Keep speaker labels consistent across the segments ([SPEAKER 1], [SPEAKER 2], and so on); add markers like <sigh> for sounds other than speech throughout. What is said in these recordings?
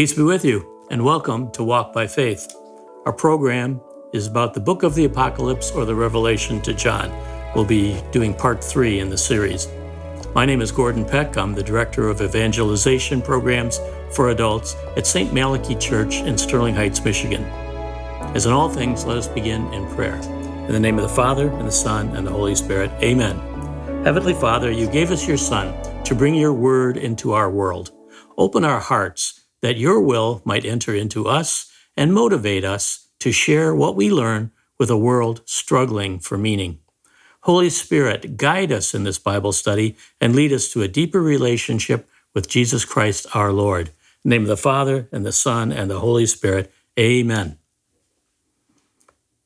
[SPEAKER 1] Peace be with you, and welcome to Walk by Faith. Our program is about the book of the Apocalypse or the Revelation to John. We'll be doing part three in the series. My name is Gordon Peck. I'm the Director of Evangelization Programs for Adults at St. Malachy Church in Sterling Heights, Michigan. As in all things, let us begin in prayer. In the name of the Father, and the Son, and the Holy Spirit, amen. Heavenly Father, you gave us your Son to bring your word into our world. Open our hearts that your will might enter into us and motivate us to share what we learn with a world struggling for meaning. Holy Spirit, guide us in this Bible study and lead us to a deeper relationship with Jesus Christ our Lord. In the name of the Father, and the Son, and the Holy Spirit. Amen.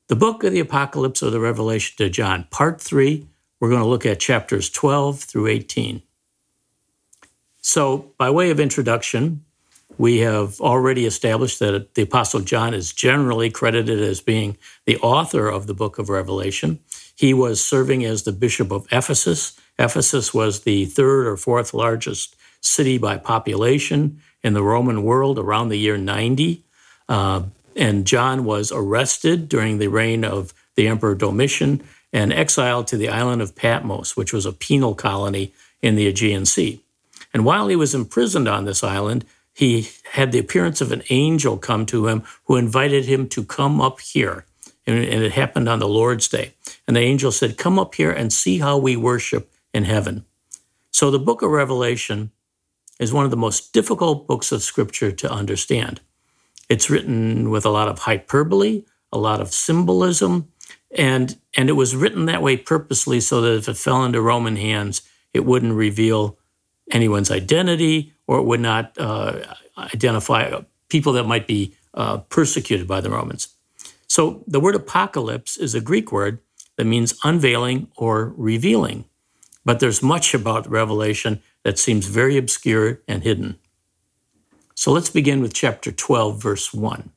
[SPEAKER 1] The book of the Apocalypse or the Revelation to John, part three, we're going to look at chapters 12 through 18. So, by way of introduction, we have already established that the Apostle John is generally credited as being the author of the book of Revelation. He was serving as the bishop of Ephesus. Ephesus was the third or fourth largest city by population in the Roman world around the year 90. Uh, and John was arrested during the reign of the Emperor Domitian and exiled to the island of Patmos, which was a penal colony in the Aegean Sea. And while he was imprisoned on this island, he had the appearance of an angel come to him who invited him to come up here. And it happened on the Lord's Day. And the angel said, Come up here and see how we worship in heaven. So the book of Revelation is one of the most difficult books of scripture to understand. It's written with a lot of hyperbole, a lot of symbolism, and, and it was written that way purposely so that if it fell into Roman hands, it wouldn't reveal anyone's identity or it would not uh, identify people that might be uh, persecuted by the Romans. So the word apocalypse is a Greek word that means unveiling or revealing. But there's much about Revelation that seems very obscure and hidden. So let's begin with chapter 12, verse 1.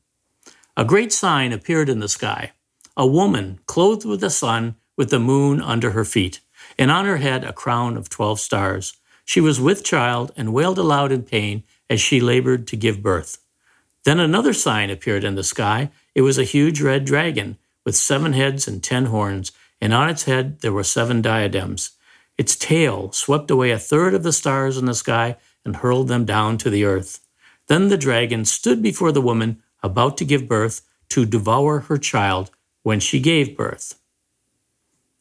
[SPEAKER 1] A great sign appeared in the sky a woman clothed with the sun, with the moon under her feet, and on her head a crown of 12 stars. She was with child and wailed aloud in pain as she labored to give birth. Then another sign appeared in the sky. It was a huge red dragon with seven heads and ten horns, and on its head there were seven diadems. Its tail swept away a third of the stars in the sky and hurled them down to the earth. Then the dragon stood before the woman about to give birth to devour her child when she gave birth.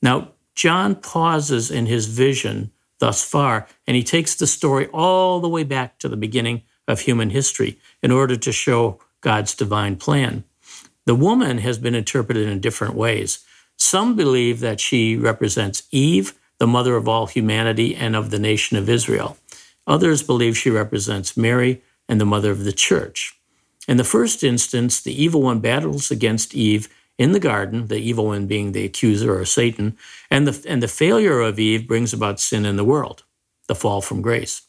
[SPEAKER 1] Now, John pauses in his vision thus far. And he takes the story all the way back to the beginning of human history in order to show God's divine plan. The woman has been interpreted in different ways. Some believe that she represents Eve, the mother of all humanity and of the nation of Israel. Others believe she represents Mary and the mother of the church. In the first instance, the evil one battles against Eve in the garden, the evil one being the accuser or Satan, and the, and the failure of Eve brings about sin in the world, the fall from grace.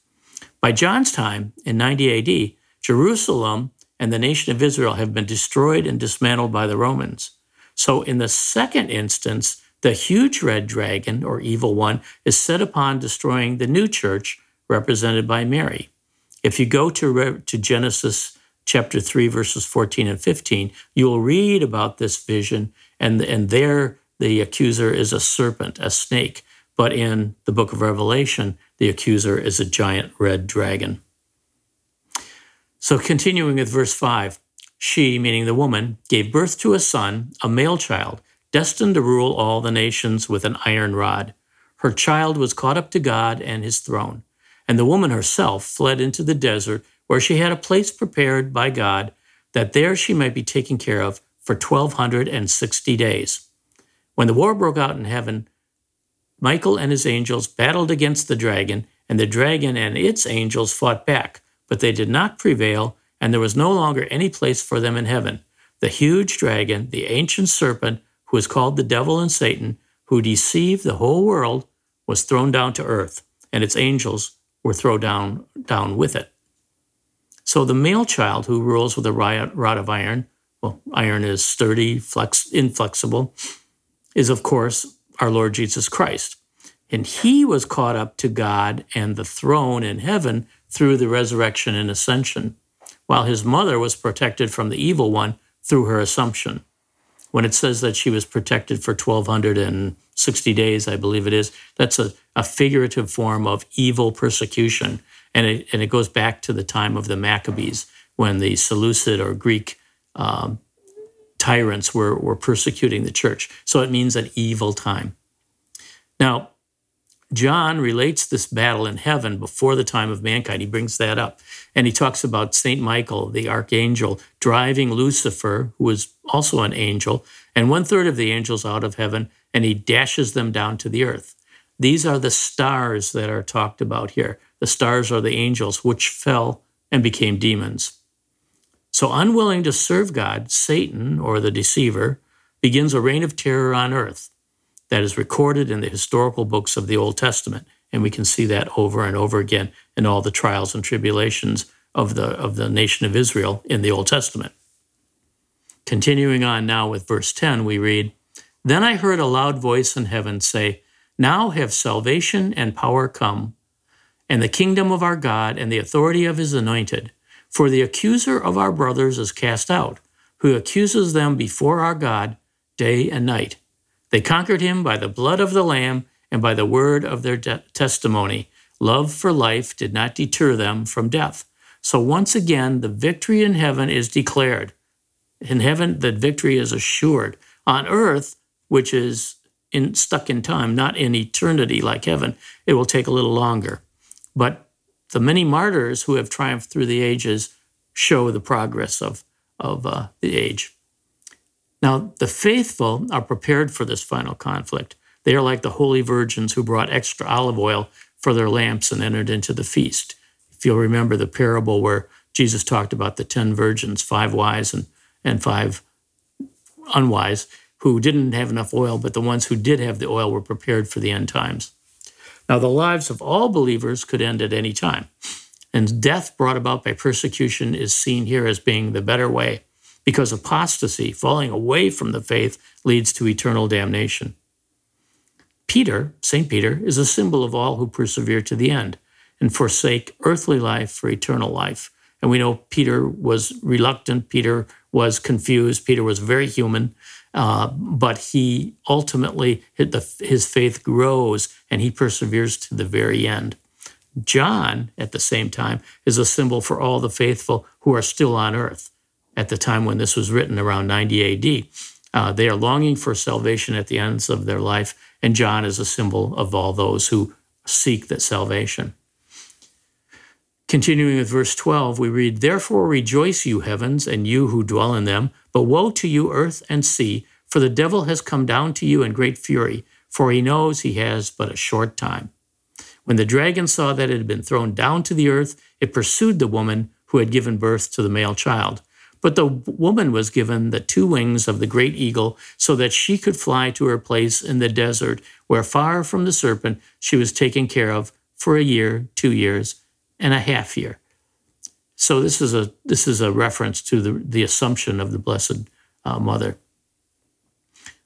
[SPEAKER 1] By John's time, in 90 AD, Jerusalem and the nation of Israel have been destroyed and dismantled by the Romans. So, in the second instance, the huge red dragon, or evil one, is set upon destroying the new church, represented by Mary. If you go to, to Genesis chapter 3, verses 14 and 15, you will read about this vision, and, and there the accuser is a serpent, a snake. But in the book of Revelation, the accuser is a giant red dragon. So, continuing with verse 5, she, meaning the woman, gave birth to a son, a male child, destined to rule all the nations with an iron rod. Her child was caught up to God and his throne. And the woman herself fled into the desert where she had a place prepared by God that there she might be taken care of for 1260 days. When the war broke out in heaven, Michael and his angels battled against the dragon, and the dragon and its angels fought back, but they did not prevail, and there was no longer any place for them in heaven. The huge dragon, the ancient serpent, who is called the devil and Satan, who deceived the whole world, was thrown down to earth, and its angels were thrown down, down with it. So the male child who rules with a rod of iron, well, iron is sturdy, flex, inflexible, is of course our Lord Jesus Christ. And he was caught up to God and the throne in heaven through the resurrection and ascension. while his mother was protected from the evil one through her assumption. When it says that she was protected for 1260 days, I believe it is, that's a, a figurative form of evil persecution. And it, and it goes back to the time of the Maccabees when the Seleucid or Greek um, tyrants were, were persecuting the church. So it means an evil time. Now, John relates this battle in heaven before the time of mankind. He brings that up. And he talks about St. Michael, the archangel, driving Lucifer, who was also an angel, and one third of the angels out of heaven, and he dashes them down to the earth. These are the stars that are talked about here. The stars are the angels which fell and became demons. So, unwilling to serve God, Satan, or the deceiver, begins a reign of terror on earth that is recorded in the historical books of the Old Testament. And we can see that over and over again in all the trials and tribulations of the, of the nation of Israel in the Old Testament. Continuing on now with verse 10, we read Then I heard a loud voice in heaven say, Now have salvation and power come, and the kingdom of our God and the authority of his anointed. For the accuser of our brothers is cast out, who accuses them before our God day and night. They conquered him by the blood of the Lamb and by the word of their de- testimony. Love for life did not deter them from death. So once again, the victory in heaven is declared. In heaven, the victory is assured. On earth, which is in, stuck in time, not in eternity like heaven, it will take a little longer. But the many martyrs who have triumphed through the ages show the progress of, of uh, the age. Now, the faithful are prepared for this final conflict. They are like the holy virgins who brought extra olive oil for their lamps and entered into the feast. If you'll remember the parable where Jesus talked about the 10 virgins, five wise and, and five unwise, who didn't have enough oil, but the ones who did have the oil were prepared for the end times. Now, the lives of all believers could end at any time. And death brought about by persecution is seen here as being the better way because apostasy, falling away from the faith, leads to eternal damnation. Peter, St. Peter, is a symbol of all who persevere to the end and forsake earthly life for eternal life. And we know Peter was reluctant, Peter was confused, Peter was very human, uh, but he ultimately, his faith grows and he perseveres to the very end. John, at the same time, is a symbol for all the faithful who are still on earth at the time when this was written around 90 AD. Uh, they are longing for salvation at the ends of their life, and John is a symbol of all those who seek that salvation. Continuing with verse 12, we read, Therefore rejoice, you heavens, and you who dwell in them, but woe to you, earth and sea, for the devil has come down to you in great fury, for he knows he has but a short time. When the dragon saw that it had been thrown down to the earth, it pursued the woman who had given birth to the male child. But the woman was given the two wings of the great eagle so that she could fly to her place in the desert, where far from the serpent she was taken care of for a year, two years, and a half year. So this is a this is a reference to the, the assumption of the Blessed uh, Mother.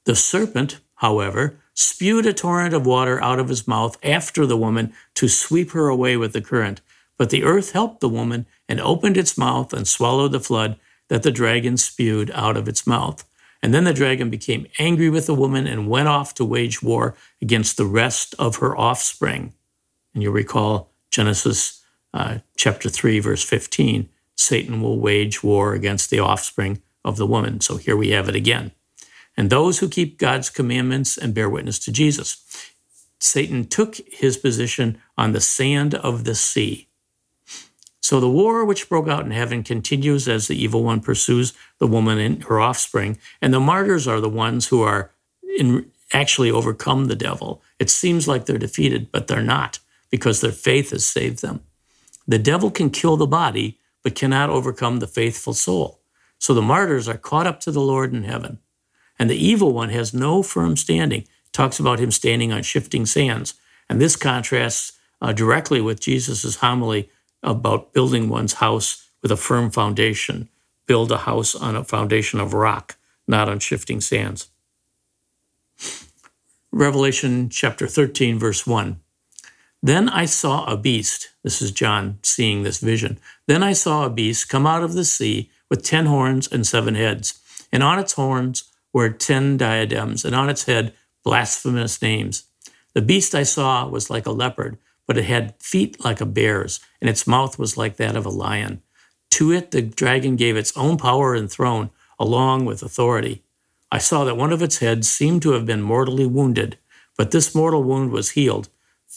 [SPEAKER 1] The serpent, however, spewed a torrent of water out of his mouth after the woman to sweep her away with the current. But the earth helped the woman and opened its mouth and swallowed the flood that the dragon spewed out of its mouth. And then the dragon became angry with the woman and went off to wage war against the rest of her offspring. And you recall Genesis uh, chapter 3, verse 15 Satan will wage war against the offspring of the woman. So here we have it again. And those who keep God's commandments and bear witness to Jesus. Satan took his position on the sand of the sea. So the war which broke out in heaven continues as the evil one pursues the woman and her offspring. And the martyrs are the ones who are in, actually overcome the devil. It seems like they're defeated, but they're not because their faith has saved them. The devil can kill the body, but cannot overcome the faithful soul. So the martyrs are caught up to the Lord in heaven. And the evil one has no firm standing. talks about him standing on shifting sands. And this contrasts uh, directly with Jesus' homily about building one's house with a firm foundation. Build a house on a foundation of rock, not on shifting sands. Revelation chapter 13, verse 1. Then I saw a beast. This is John seeing this vision. Then I saw a beast come out of the sea with ten horns and seven heads, and on its horns were ten diadems, and on its head blasphemous names. The beast I saw was like a leopard, but it had feet like a bear's, and its mouth was like that of a lion. To it the dragon gave its own power and throne, along with authority. I saw that one of its heads seemed to have been mortally wounded, but this mortal wound was healed.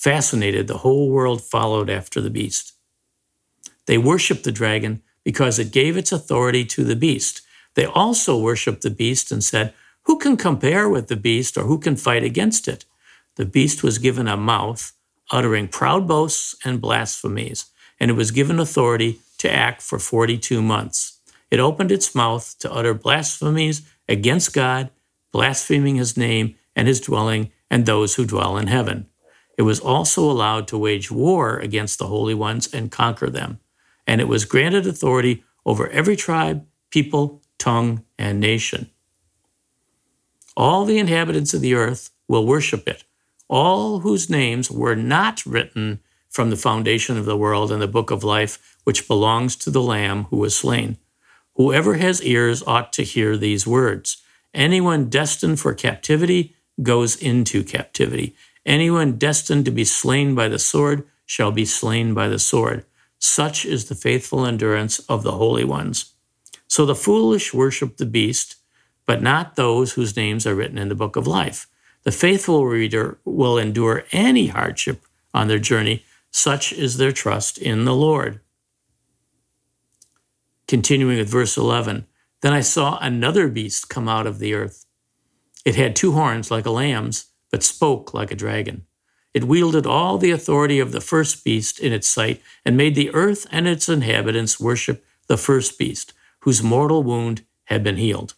[SPEAKER 1] Fascinated, the whole world followed after the beast. They worshiped the dragon because it gave its authority to the beast. They also worshiped the beast and said, Who can compare with the beast or who can fight against it? The beast was given a mouth, uttering proud boasts and blasphemies, and it was given authority to act for 42 months. It opened its mouth to utter blasphemies against God, blaspheming his name and his dwelling and those who dwell in heaven. It was also allowed to wage war against the holy ones and conquer them and it was granted authority over every tribe, people, tongue, and nation. All the inhabitants of the earth will worship it, all whose names were not written from the foundation of the world in the book of life, which belongs to the Lamb who was slain. Whoever has ears ought to hear these words. Anyone destined for captivity goes into captivity. Anyone destined to be slain by the sword shall be slain by the sword. Such is the faithful endurance of the holy ones. So the foolish worship the beast, but not those whose names are written in the book of life. The faithful reader will endure any hardship on their journey. Such is their trust in the Lord. Continuing with verse 11 Then I saw another beast come out of the earth. It had two horns like a lamb's, but spoke like a dragon. It wielded all the authority of the first beast in its sight and made the earth and its inhabitants worship the first beast, whose mortal wound had been healed.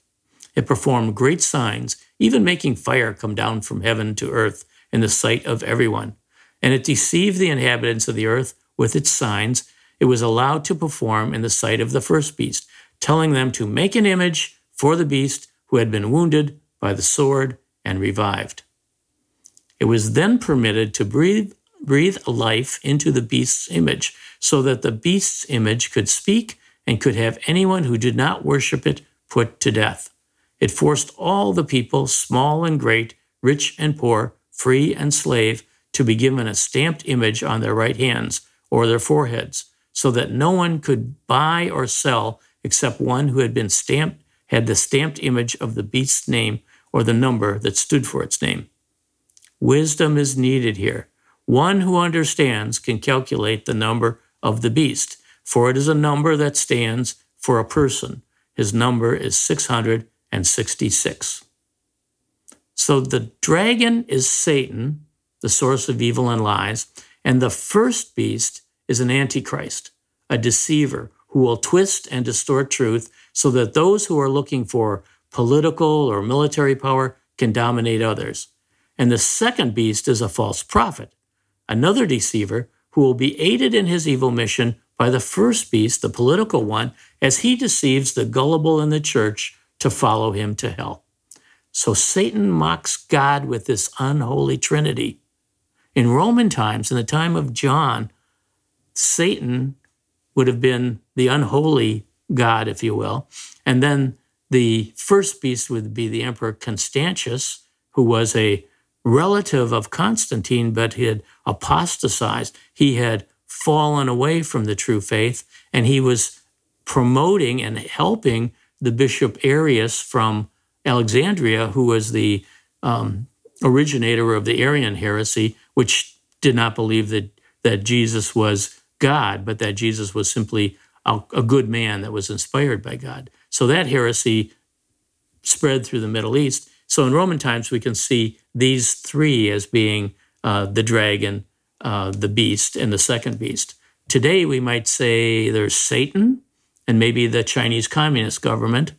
[SPEAKER 1] It performed great signs, even making fire come down from heaven to earth in the sight of everyone. And it deceived the inhabitants of the earth with its signs it was allowed to perform in the sight of the first beast, telling them to make an image for the beast who had been wounded by the sword and revived. It was then permitted to breathe, breathe life into the beast's image so that the beast's image could speak and could have anyone who did not worship it put to death. It forced all the people, small and great, rich and poor, free and slave, to be given a stamped image on their right hands or their foreheads, so that no one could buy or sell except one who had been stamped, had the stamped image of the beast's name or the number that stood for its name. Wisdom is needed here. One who understands can calculate the number of the beast, for it is a number that stands for a person. His number is 666. So the dragon is Satan, the source of evil and lies, and the first beast is an antichrist, a deceiver who will twist and distort truth so that those who are looking for political or military power can dominate others. And the second beast is a false prophet, another deceiver who will be aided in his evil mission by the first beast, the political one, as he deceives the gullible in the church to follow him to hell. So Satan mocks God with this unholy trinity. In Roman times, in the time of John, Satan would have been the unholy God, if you will. And then the first beast would be the Emperor Constantius, who was a relative of Constantine, but he had apostatized. He had fallen away from the true faith, and he was promoting and helping the Bishop Arius from Alexandria, who was the um, originator of the Arian heresy, which did not believe that, that Jesus was God, but that Jesus was simply a, a good man that was inspired by God. So that heresy spread through the Middle East. So in Roman times, we can see these three as being uh, the dragon, uh, the beast, and the second beast. Today, we might say there's Satan and maybe the Chinese Communist government,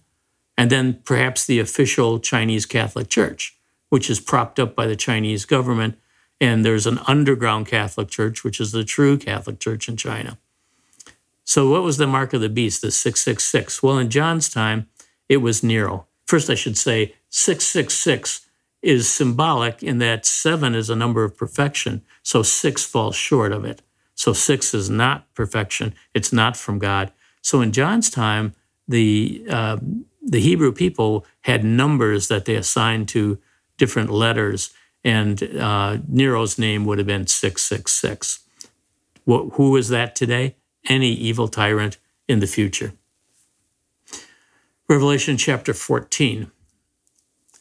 [SPEAKER 1] and then perhaps the official Chinese Catholic Church, which is propped up by the Chinese government. And there's an underground Catholic Church, which is the true Catholic Church in China. So, what was the mark of the beast, the 666? Well, in John's time, it was Nero. First, I should say 666 is symbolic in that seven is a number of perfection, so six falls short of it. So six is not perfection. It's not from God. So in John's time, the uh, the Hebrew people had numbers that they assigned to different letters, and uh, Nero's name would have been six six six. Who is that today? Any evil tyrant in the future. Revelation chapter 14.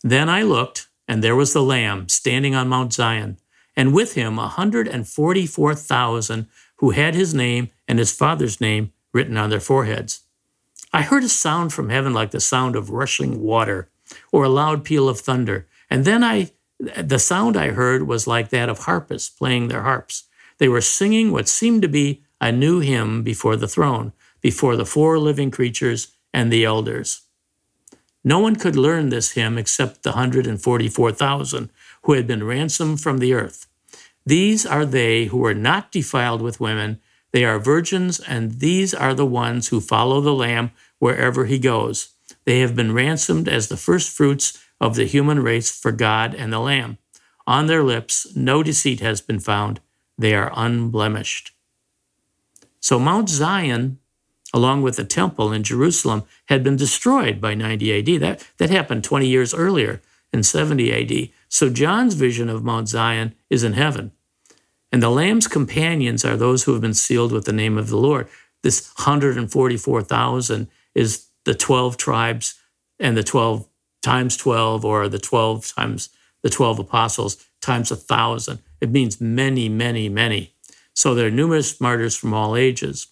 [SPEAKER 1] Then I looked, and there was the Lamb standing on Mount Zion, and with him a 144,000 who had his name and his father's name written on their foreheads. I heard a sound from heaven like the sound of rushing water or a loud peal of thunder. And then I the sound I heard was like that of harpists playing their harps. They were singing what seemed to be a new hymn before the throne, before the four living creatures and the elders. No one could learn this hymn except the 144,000 who had been ransomed from the earth. These are they who are not defiled with women. They are virgins, and these are the ones who follow the Lamb wherever he goes. They have been ransomed as the first fruits of the human race for God and the Lamb. On their lips, no deceit has been found. They are unblemished. So, Mount Zion, along with the temple in Jerusalem, had been destroyed by 90 AD. That, that happened 20 years earlier in 70 AD. So, John's vision of Mount Zion is in heaven. And the Lamb's companions are those who have been sealed with the name of the Lord. This 144,000 is the 12 tribes and the 12 times 12 or the 12 times the 12 apostles times a thousand. It means many, many, many. So there are numerous martyrs from all ages.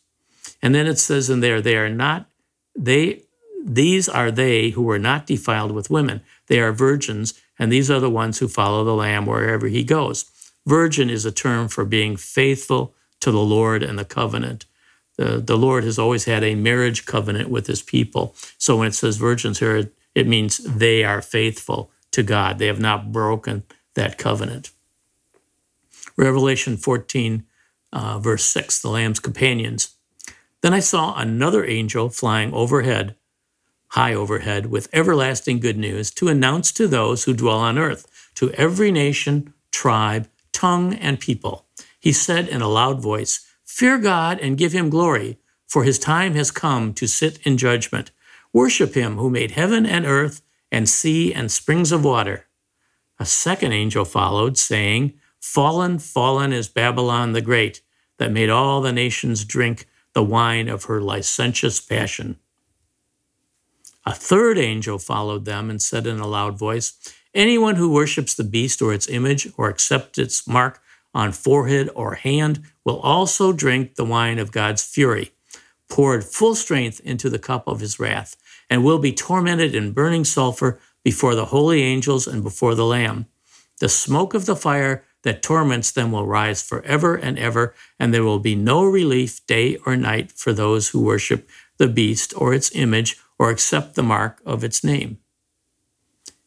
[SPEAKER 1] And then it says in there, they are not, they, these are they who were not defiled with women. They are virgins, and these are the ones who follow the Lamb wherever he goes. Virgin is a term for being faithful to the Lord and the covenant. The, the Lord has always had a marriage covenant with his people. So when it says virgins here, it, it means they are faithful to God. They have not broken that covenant. Revelation 14, uh, verse 6, the Lamb's companions. Then I saw another angel flying overhead, high overhead, with everlasting good news to announce to those who dwell on earth, to every nation, tribe, tongue, and people. He said in a loud voice, Fear God and give him glory, for his time has come to sit in judgment. Worship him who made heaven and earth and sea and springs of water. A second angel followed, saying, Fallen, fallen is Babylon the Great, that made all the nations drink the wine of her licentious passion. A third angel followed them and said in a loud voice, Anyone who worships the beast or its image or accepts its mark on forehead or hand will also drink the wine of God's fury, poured full strength into the cup of his wrath, and will be tormented in burning sulfur before the holy angels and before the Lamb. The smoke of the fire that torments them will rise forever and ever, and there will be no relief day or night for those who worship the beast or its image or accept the mark of its name.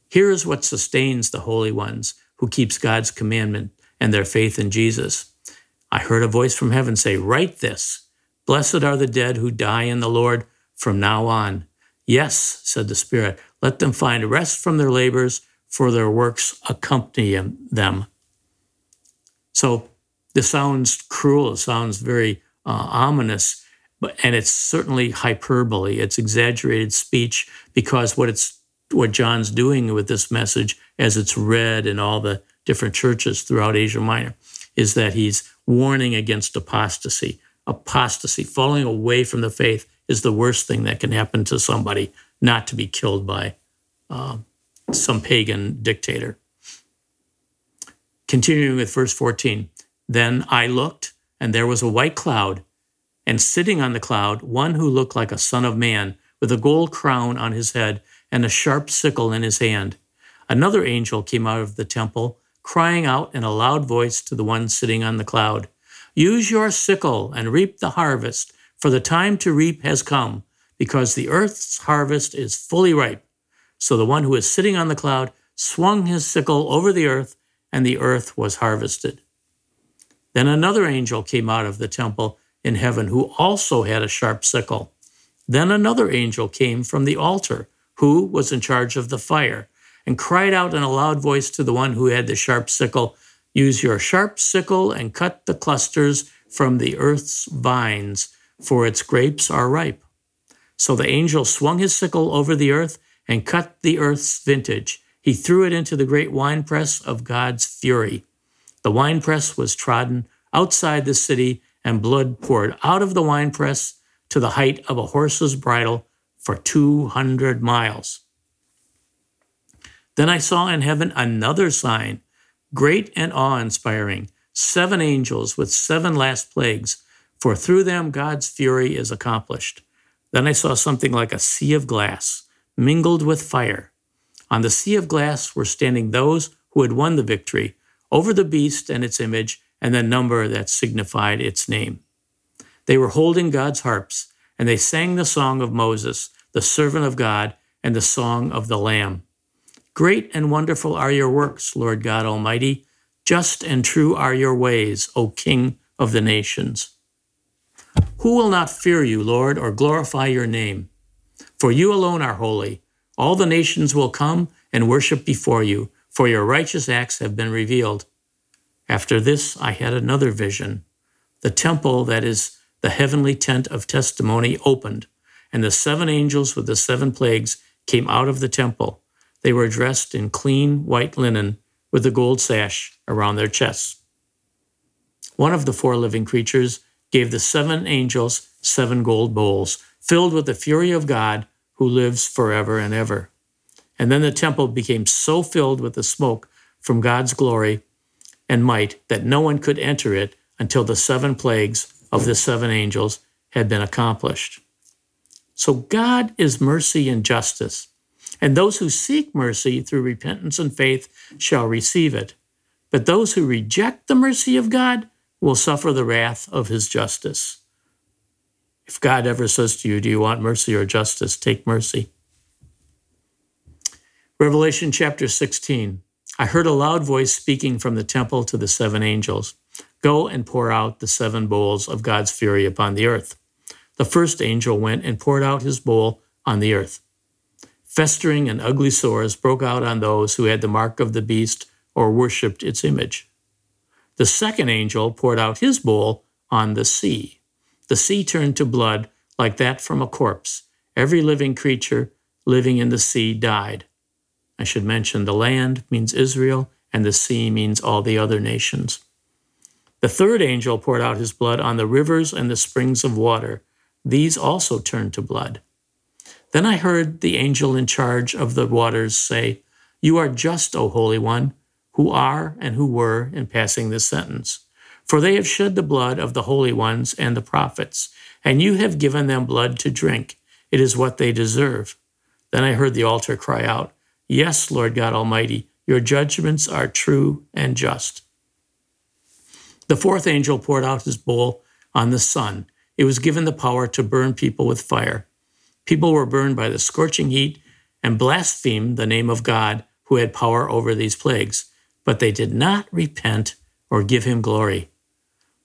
[SPEAKER 1] Here is what sustains the holy ones who keeps God's commandment and their faith in Jesus. I heard a voice from heaven say, Write this Blessed are the dead who die in the Lord from now on. Yes, said the Spirit, let them find rest from their labors, for their works accompany them. So this sounds cruel, it sounds very uh, ominous, but and it's certainly hyperbole. It's exaggerated speech because what it's what John's doing with this message, as it's read in all the different churches throughout Asia Minor, is that he's warning against apostasy. Apostasy, falling away from the faith, is the worst thing that can happen to somebody, not to be killed by uh, some pagan dictator. Continuing with verse 14 Then I looked, and there was a white cloud, and sitting on the cloud, one who looked like a son of man, with a gold crown on his head and a sharp sickle in his hand. Another angel came out of the temple crying out in a loud voice to the one sitting on the cloud Use your sickle and reap the harvest, for the time to reap has come, because the earth's harvest is fully ripe. So the one who is sitting on the cloud swung his sickle over the earth, and the earth was harvested. Then another angel came out of the temple in heaven, who also had a sharp sickle. Then another angel came from the altar, who was in charge of the fire and cried out in a loud voice to the one who had the sharp sickle Use your sharp sickle and cut the clusters from the earth's vines, for its grapes are ripe. So the angel swung his sickle over the earth and cut the earth's vintage. He threw it into the great winepress of God's fury. The winepress was trodden outside the city, and blood poured out of the winepress to the height of a horse's bridle for 200 miles. Then I saw in heaven another sign, great and awe inspiring seven angels with seven last plagues, for through them God's fury is accomplished. Then I saw something like a sea of glass, mingled with fire. On the sea of glass were standing those who had won the victory over the beast and its image and the number that signified its name. They were holding God's harps, and they sang the song of Moses, the servant of God, and the song of the Lamb. Great and wonderful are your works, Lord God Almighty. Just and true are your ways, O King of the nations. Who will not fear you, Lord, or glorify your name? For you alone are holy. All the nations will come and worship before you, for your righteous acts have been revealed. After this, I had another vision. The temple, that is the heavenly tent of testimony, opened, and the seven angels with the seven plagues came out of the temple. They were dressed in clean white linen with a gold sash around their chests. One of the four living creatures gave the seven angels seven gold bowls filled with the fury of God who lives forever and ever. And then the temple became so filled with the smoke from God's glory and might that no one could enter it until the seven plagues of the seven angels had been accomplished. So God is mercy and justice, and those who seek mercy through repentance and faith shall receive it. But those who reject the mercy of God will suffer the wrath of his justice. If God ever says to you, Do you want mercy or justice? Take mercy. Revelation chapter 16. I heard a loud voice speaking from the temple to the seven angels Go and pour out the seven bowls of God's fury upon the earth. The first angel went and poured out his bowl on the earth. Festering and ugly sores broke out on those who had the mark of the beast or worshipped its image. The second angel poured out his bowl on the sea. The sea turned to blood like that from a corpse. Every living creature living in the sea died. I should mention the land means Israel, and the sea means all the other nations. The third angel poured out his blood on the rivers and the springs of water. These also turned to blood. Then I heard the angel in charge of the waters say, You are just, O Holy One, who are and who were, in passing this sentence. For they have shed the blood of the holy ones and the prophets, and you have given them blood to drink. It is what they deserve. Then I heard the altar cry out, Yes, Lord God Almighty, your judgments are true and just. The fourth angel poured out his bowl on the sun. It was given the power to burn people with fire. People were burned by the scorching heat and blasphemed the name of God who had power over these plagues, but they did not repent or give him glory.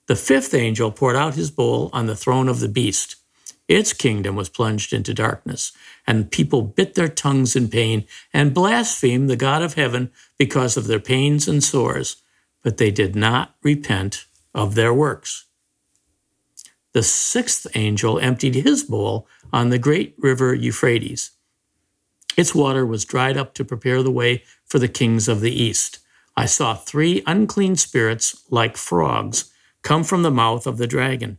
[SPEAKER 1] The fifth angel poured out his bowl on the throne of the beast. Its kingdom was plunged into darkness, and people bit their tongues in pain and blasphemed the God of heaven because of their pains and sores, but they did not repent of their works. The sixth angel emptied his bowl on the great river Euphrates. Its water was dried up to prepare the way for the kings of the east. I saw three unclean spirits like frogs come from the mouth of the dragon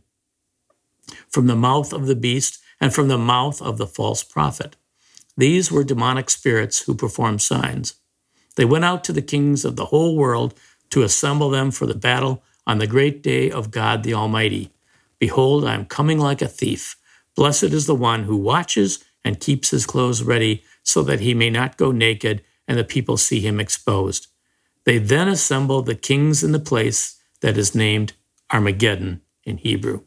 [SPEAKER 1] from the mouth of the beast and from the mouth of the false prophet. These were demonic spirits who performed signs. They went out to the kings of the whole world to assemble them for the battle on the great day of God the Almighty. Behold, I am coming like a thief. Blessed is the one who watches and keeps his clothes ready so that he may not go naked and the people see him exposed. They then assembled the kings in the place that is named Armageddon in Hebrew.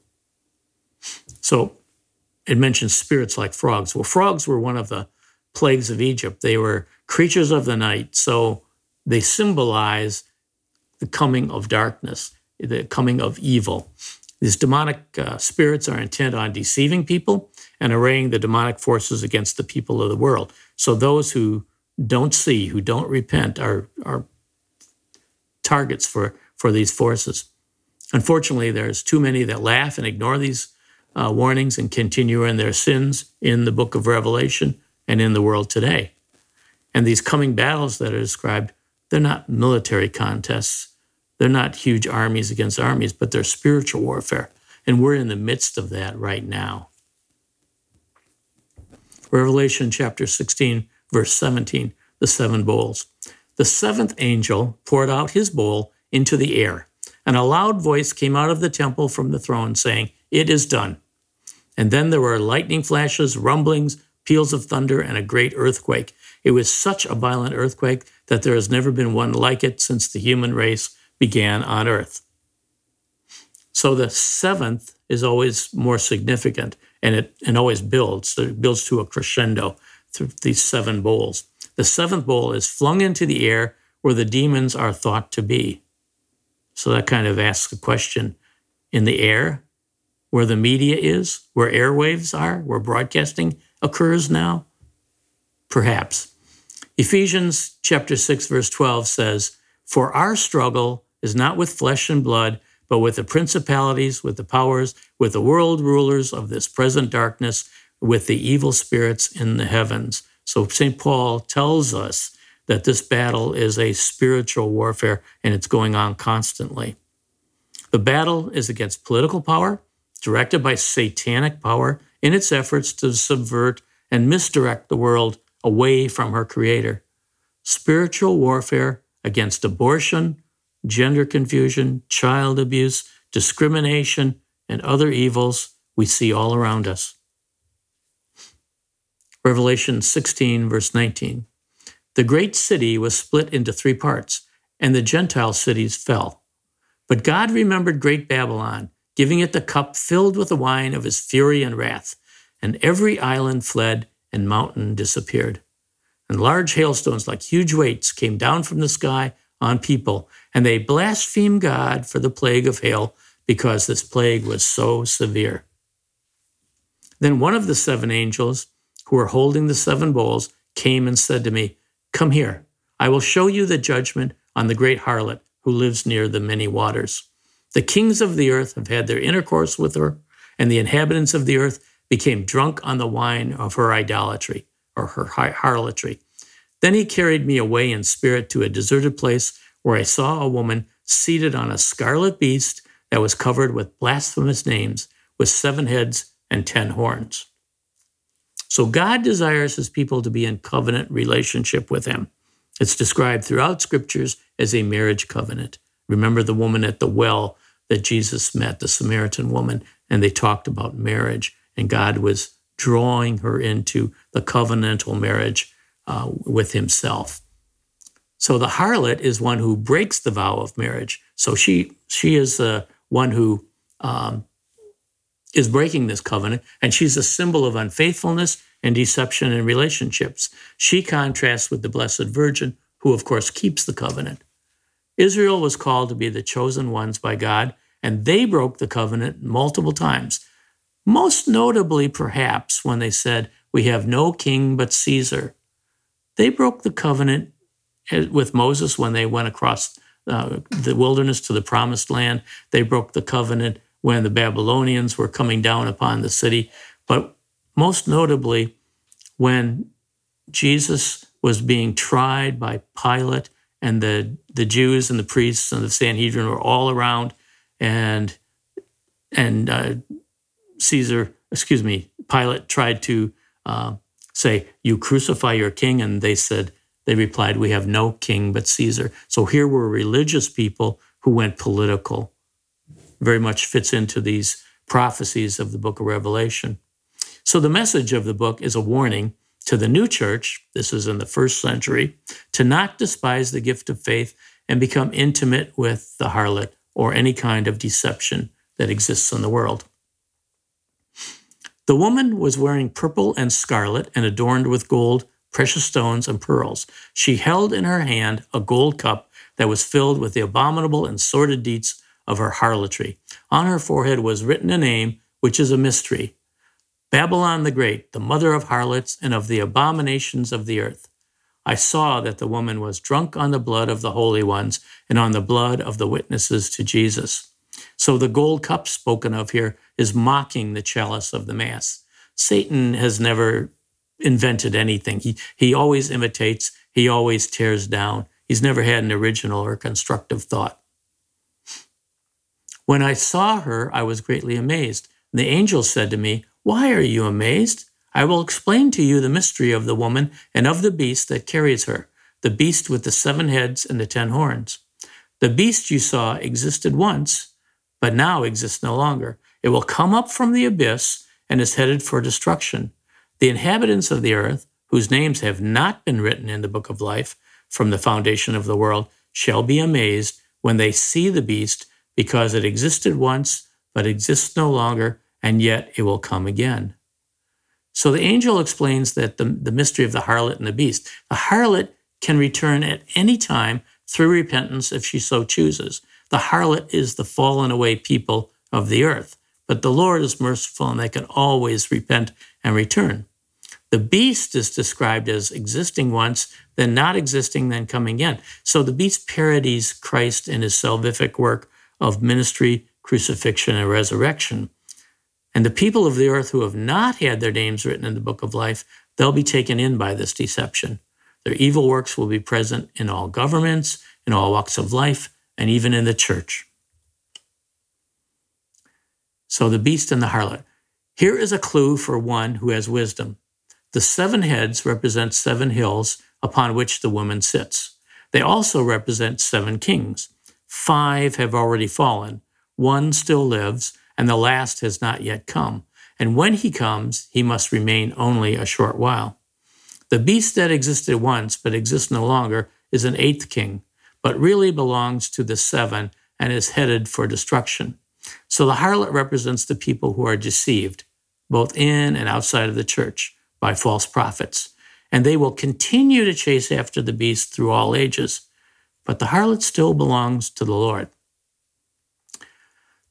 [SPEAKER 1] So it mentions spirits like frogs. Well, frogs were one of the plagues of Egypt. They were creatures of the night. So they symbolize the coming of darkness, the coming of evil. These demonic uh, spirits are intent on deceiving people and arraying the demonic forces against the people of the world. So those who don't see, who don't repent, are, are targets for, for these forces. Unfortunately, there's too many that laugh and ignore these uh, warnings and continue in their sins in the book of Revelation and in the world today. And these coming battles that are described, they're not military contests. They're not huge armies against armies, but they're spiritual warfare. And we're in the midst of that right now. Revelation chapter 16, verse 17, the seven bowls. The seventh angel poured out his bowl into the air, and a loud voice came out of the temple from the throne saying, It is done. And then there were lightning flashes, rumblings, peals of thunder, and a great earthquake. It was such a violent earthquake that there has never been one like it since the human race began on earth. So the seventh is always more significant and it and always builds. It builds to a crescendo through these seven bowls. The seventh bowl is flung into the air where the demons are thought to be. So that kind of asks a question in the air, where the media is, where airwaves are, where broadcasting occurs now? Perhaps. Ephesians chapter 6 verse 12 says, "For our struggle is not with flesh and blood, but with the principalities, with the powers, with the world rulers of this present darkness, with the evil spirits in the heavens." So St. Paul tells us that this battle is a spiritual warfare and it's going on constantly. The battle is against political power, directed by satanic power in its efforts to subvert and misdirect the world away from her creator. Spiritual warfare against abortion, gender confusion, child abuse, discrimination, and other evils we see all around us. Revelation 16, verse 19. The great city was split into three parts, and the Gentile cities fell. But God remembered great Babylon giving it the cup filled with the wine of his fury and wrath. And every island fled and mountain disappeared. And large hailstones, like huge weights, came down from the sky on people, and they blasphemed God for the plague of hail because this plague was so severe. Then one of the seven angels who were holding the seven bowls came and said to me, Come here, I will show you the judgment on the great harlot who lives near the many waters. The kings of the earth have had their intercourse with her, and the inhabitants of the earth became drunk on the wine of her idolatry or her harlotry. Then he carried me away in spirit to a deserted place where I saw a woman seated on a scarlet beast that was covered with blasphemous names, with seven heads and ten horns. So God desires his people to be in covenant relationship with him. It's described throughout scriptures as a marriage covenant. Remember the woman at the well that Jesus met, the Samaritan woman, and they talked about marriage, and God was drawing her into the covenantal marriage uh, with himself. So the harlot is one who breaks the vow of marriage. So she she is the one who um, is breaking this covenant, and she's a symbol of unfaithfulness and deception in relationships. She contrasts with the Blessed Virgin, who of course keeps the covenant. Israel was called to be the chosen ones by God, and they broke the covenant multiple times. Most notably, perhaps, when they said, We have no king but Caesar. They broke the covenant eh, with Moses when they went across uh, the wilderness to the promised land. They broke the covenant when the Babylonians were coming down upon the city. But most notably, when Jesus was being tried by Pilate and the, the Jews and the priests and the Sanhedrin were all around, and and uh, Caesar, excuse me, Pilate tried to uh, say, "You crucify your king," and they said, they replied, "We have no king but Caesar." So here were religious people who went political. Very much fits into these prophecies of the Book of Revelation. So the message of the book is a warning to the new church, this is in the first century, to not despise the gift of faith and become intimate with the harlot or any kind of deception that exists in the world. The woman was wearing purple and scarlet and adorned with gold, precious stones, and pearls. She held in her hand a gold cup that was filled with the abominable and sordid deeds of her harlotry. On her forehead was written a name, which is a mystery Babylon the Great, the mother of harlots and of the abominations of the earth. I saw that the woman was drunk on the blood of the holy ones and on the blood of the witnesses to Jesus. So the gold cup spoken of here is mocking the chalice of the Mass. Satan has never invented anything. He, he always imitates, he always tears down. He's never had an original or constructive thought. When I saw her, I was greatly amazed. The angel said to me, Why are you amazed? I will explain to you the mystery of the woman and of the beast that carries her, the beast with the seven heads and the ten horns. The beast you saw existed once, but now exists no longer. It will come up from the abyss and is headed for destruction. The inhabitants of the earth, whose names have not been written in the book of life from the foundation of the world, shall be amazed when they see the beast, because it existed once, but exists no longer, and yet it will come again. So the angel explains that the, the mystery of the harlot and the beast. The harlot can return at any time through repentance if she so chooses. The harlot is the fallen away people of the earth, but the Lord is merciful and they can always repent and return. The beast is described as existing once, then not existing, then coming again. So the beast parodies Christ in his salvific work of ministry, crucifixion, and resurrection. And the people of the earth who have not had their names written in the book of life, they'll be taken in by this deception. Their evil works will be present in all governments, in all walks of life, and even in the church. So the beast and the harlot. Here is a clue for one who has wisdom. The seven heads represent seven hills upon which the woman sits. They also represent seven kings. Five have already fallen, one still lives, and the last has not yet come. And when he comes, he must remain only a short while. The beast that existed once but exists no longer is an eighth king, but really belongs to the seven and is headed for destruction. So the harlot represents the people who are deceived, both in and outside of the church, by false prophets. And they will continue to chase after the beast through all ages. But the harlot still belongs to the Lord.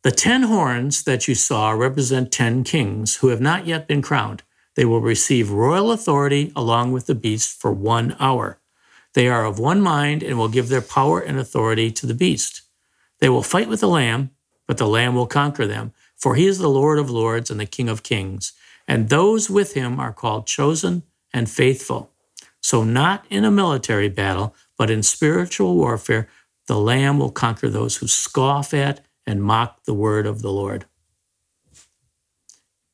[SPEAKER 1] The ten horns that you saw represent ten kings who have not yet been crowned. They will receive royal authority along with the beast for one hour. They are of one mind and will give their power and authority to the beast. They will fight with the Lamb, but the Lamb will conquer them, for he is the Lord of lords and the King of kings. And those with him are called chosen and faithful. So, not in a military battle, but in spiritual warfare, the Lamb will conquer those who scoff at and mock the word of the Lord.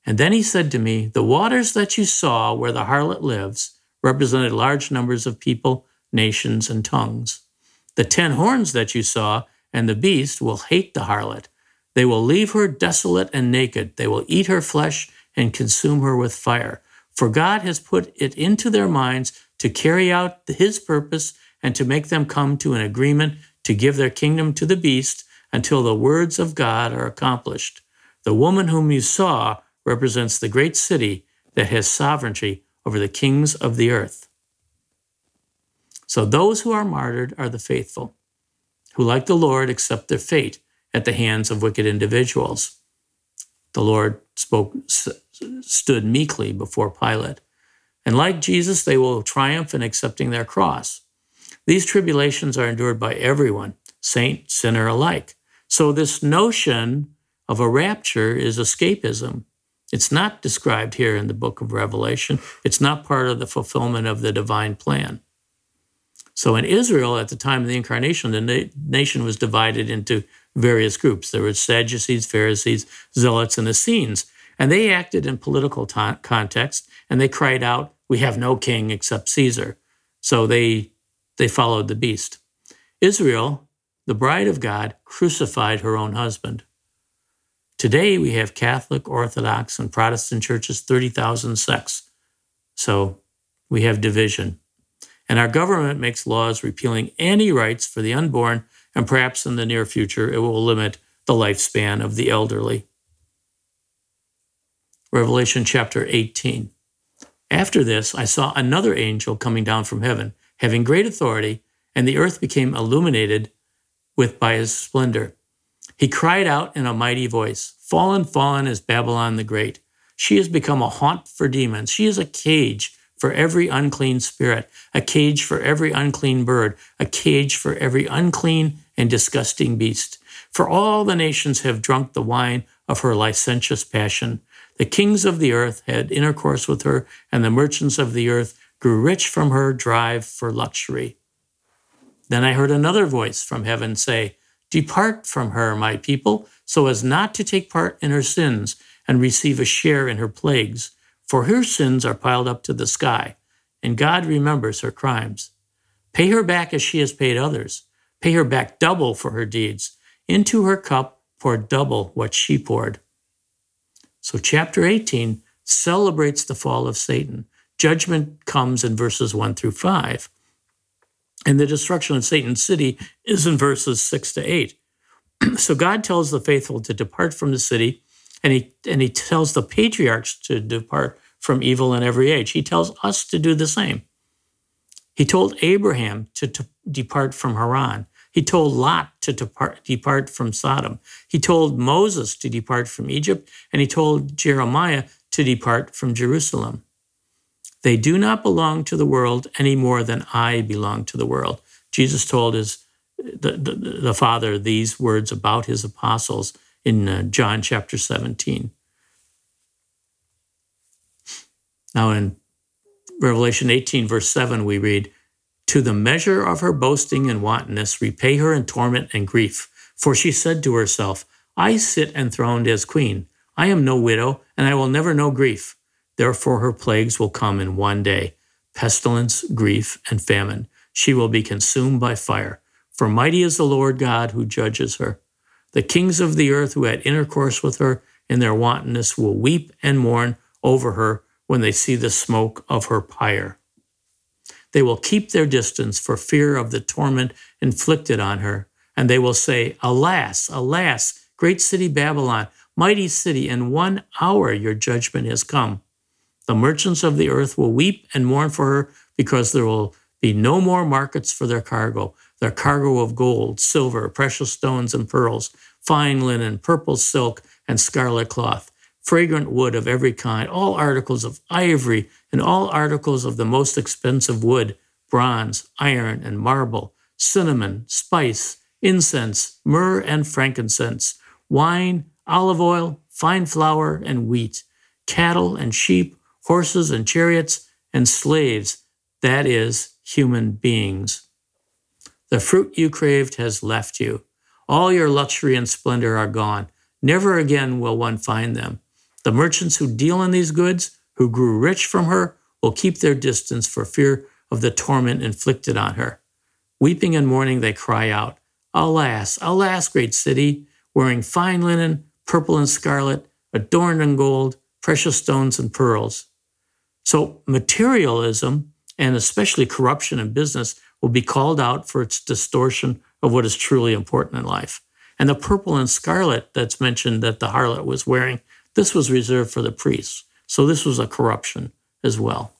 [SPEAKER 1] And then he said to me, The waters that you saw where the harlot lives represented large numbers of people, nations, and tongues. The ten horns that you saw and the beast will hate the harlot. They will leave her desolate and naked. They will eat her flesh and consume her with fire. For God has put it into their minds to carry out his purpose and to make them come to an agreement to give their kingdom to the beast until the words of God are accomplished. The woman whom you saw represents the great city that has sovereignty over the kings of the earth. So those who are martyred are the faithful, who, like the Lord, accept their fate at the hands of wicked individuals. The Lord spoke, stood meekly before Pilate. And like Jesus, they will triumph in accepting their cross. These tribulations are endured by everyone, saint, sinner alike. So, this notion of a rapture is escapism. It's not described here in the book of Revelation. It's not part of the fulfillment of the divine plan. So in Israel, at the time of the incarnation, the na- nation was divided into various groups. There were Sadducees, Pharisees, Zealots, and Essenes. And they acted in political ta- context and they cried out, We have no king except Caesar. So they, they followed the beast. Israel, the bride of God, crucified her own husband. Today, we have Catholic, Orthodox, and Protestant churches, 30,000 sects. So we have division. And our government makes laws repealing any rights for the unborn, and perhaps in the near future, it will limit the lifespan of the elderly. Revelation chapter 18. After this, I saw another angel coming down from heaven, having great authority, and the earth became illuminated with by his splendor. He cried out in a mighty voice Fallen, fallen is Babylon the Great. She has become a haunt for demons. She is a cage for every unclean spirit, a cage for every unclean bird, a cage for every unclean and disgusting beast. For all the nations have drunk the wine of her licentious passion. The kings of the earth had intercourse with her, and the merchants of the earth grew rich from her drive for luxury. Then I heard another voice from heaven say, Depart from her, my people, so as not to take part in her sins and receive a share in her plagues, for her sins are piled up to the sky, and God remembers her crimes. Pay her back as she has paid others. Pay her back double for her deeds. Into her cup pour double what she poured. So, chapter 18 celebrates the fall of Satan. Judgment comes in verses 1 through 5. And the destruction of Satan's city is in verses 6 to 8. <clears throat> so, God tells the faithful to depart from the city, and he, and he tells the patriarchs to depart from evil in every age. He tells us to do the same. He told Abraham to, to depart from Haran. He told Lot to depart, depart from Sodom. He told Moses to depart from Egypt, and he told Jeremiah to depart from Jerusalem. They do not belong to the world any more than I belong to the world. Jesus told his the, the, the Father these words about his apostles in uh, John chapter 17. Now in Revelation 18, verse 7, we read, To the measure of her boasting and wantonness, repay her in torment and grief. For she said to herself, I sit enthroned as queen. I am no widow, and I will never know grief. Therefore, her plagues will come in one day pestilence, grief, and famine. She will be consumed by fire. For mighty is the Lord God who judges her. The kings of the earth who had intercourse with her in their wantonness will weep and mourn over her when they see the smoke of her pyre. They will keep their distance for fear of the torment inflicted on her, and they will say, Alas, alas, great city Babylon, mighty city, in one hour your judgment has come. The merchants of the earth will weep and mourn for her because there will be no more markets for their cargo, their cargo of gold, silver, precious stones, and pearls, fine linen, purple silk, and scarlet cloth fragrant wood of every kind, all articles of ivory, and all articles of the most expensive wood, bronze, iron, and marble, cinnamon, spice, incense, myrrh, and frankincense, wine, olive oil, fine flour, and wheat, cattle and sheep, horses and chariots, and slaves, that is, human beings. The fruit you craved has left you. All your luxury and splendor are gone. Never again will one find them. The merchants who deal in these goods, who grew rich from her, will keep their distance for fear of the torment inflicted on her. Weeping and mourning, they cry out, Alas, alas, great city, wearing fine linen, purple and scarlet, adorned in gold, precious stones and pearls. So, materialism, and especially corruption in business, will be called out for its distortion of what is truly important in life. And the purple and scarlet that's mentioned that the harlot was wearing this was reserved for the priests. So this was a corruption as well.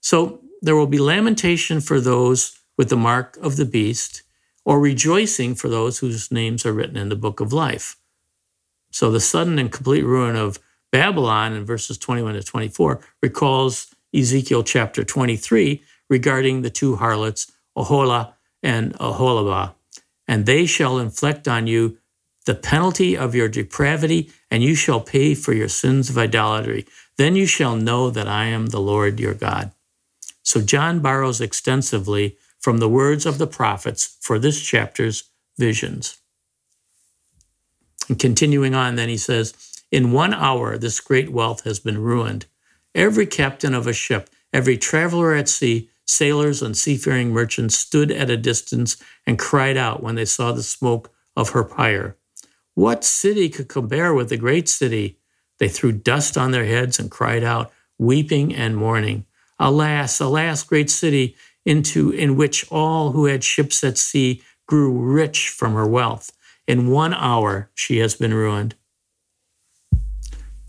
[SPEAKER 1] So there will be lamentation for those with the mark of the beast, or rejoicing for those whose names are written in the book of life. So the sudden and complete ruin of Babylon in verses 21 to 24 recalls Ezekiel chapter 23 regarding the two harlots, Oholah and Oholibah. And they shall inflict on you the penalty of your depravity, and you shall pay for your sins of idolatry. Then you shall know that I am the Lord your God. So John borrows extensively from the words of the prophets for this chapter's visions. And continuing on, then he says, In one hour this great wealth has been ruined. Every captain of a ship, every traveler at sea, sailors and seafaring merchants stood at a distance and cried out when they saw the smoke of her pyre. What city could compare with the great city? They threw dust on their heads and cried out, weeping and mourning. Alas, alas, great city, into in which all who had ships at sea grew rich from her wealth. In one hour she has been ruined.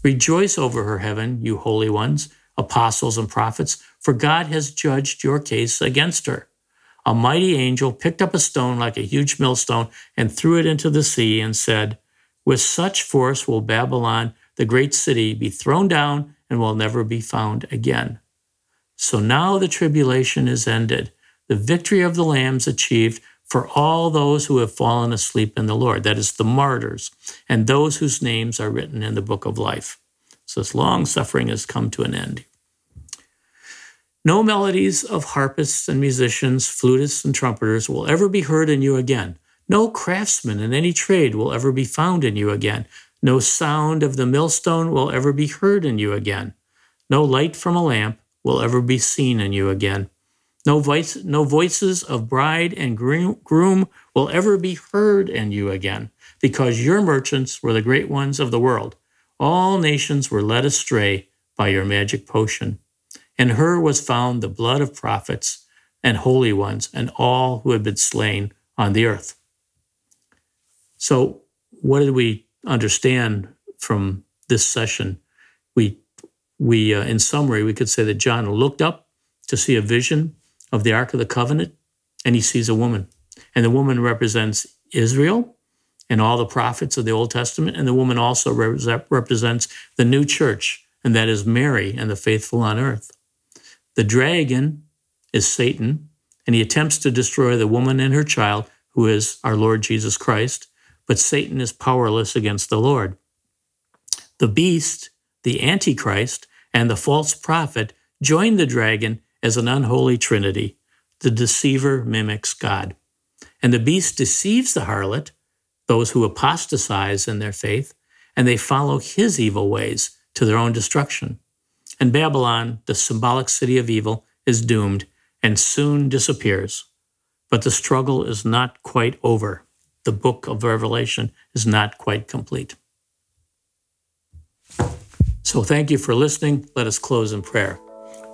[SPEAKER 1] Rejoice over her, heaven, you holy ones, apostles and prophets, for God has judged your case against her a mighty angel picked up a stone like a huge millstone and threw it into the sea and said, With such force will Babylon, the great city, be thrown down and will never be found again. So now the tribulation is ended, the victory of the lambs achieved, for all those who have fallen asleep in the Lord, that is, the martyrs, and those whose names are written in the book of life. So this long suffering has come to an end. No melodies of harpists and musicians, flutists and trumpeters will ever be heard in you again. No craftsman in any trade will ever be found in you again. No sound of the millstone will ever be heard in you again. No light from a lamp will ever be seen in you again. No, voice, no voices of bride and groom will ever be heard in you again, because your merchants were the great ones of the world. All nations were led astray by your magic potion. In her was found the blood of prophets and holy ones and all who had been slain on the earth. So, what did we understand from this session? We, we uh, in summary, we could say that John looked up to see a vision of the Ark of the Covenant, and he sees a woman. And the woman represents Israel and all the prophets of the Old Testament. And the woman also represents the new church, and that is Mary and the faithful on earth. The dragon is Satan, and he attempts to destroy the woman and her child, who is our Lord Jesus Christ. But Satan is powerless against the Lord. The beast, the Antichrist, and the false prophet join the dragon as an unholy trinity. The deceiver mimics God. And the beast deceives the harlot, those who apostatize in their faith, and they follow his evil ways to their own destruction. And Babylon, the symbolic city of evil, is doomed and soon disappears. But the struggle is not quite over. The book of Revelation is not quite complete. So thank you for listening. Let us close in prayer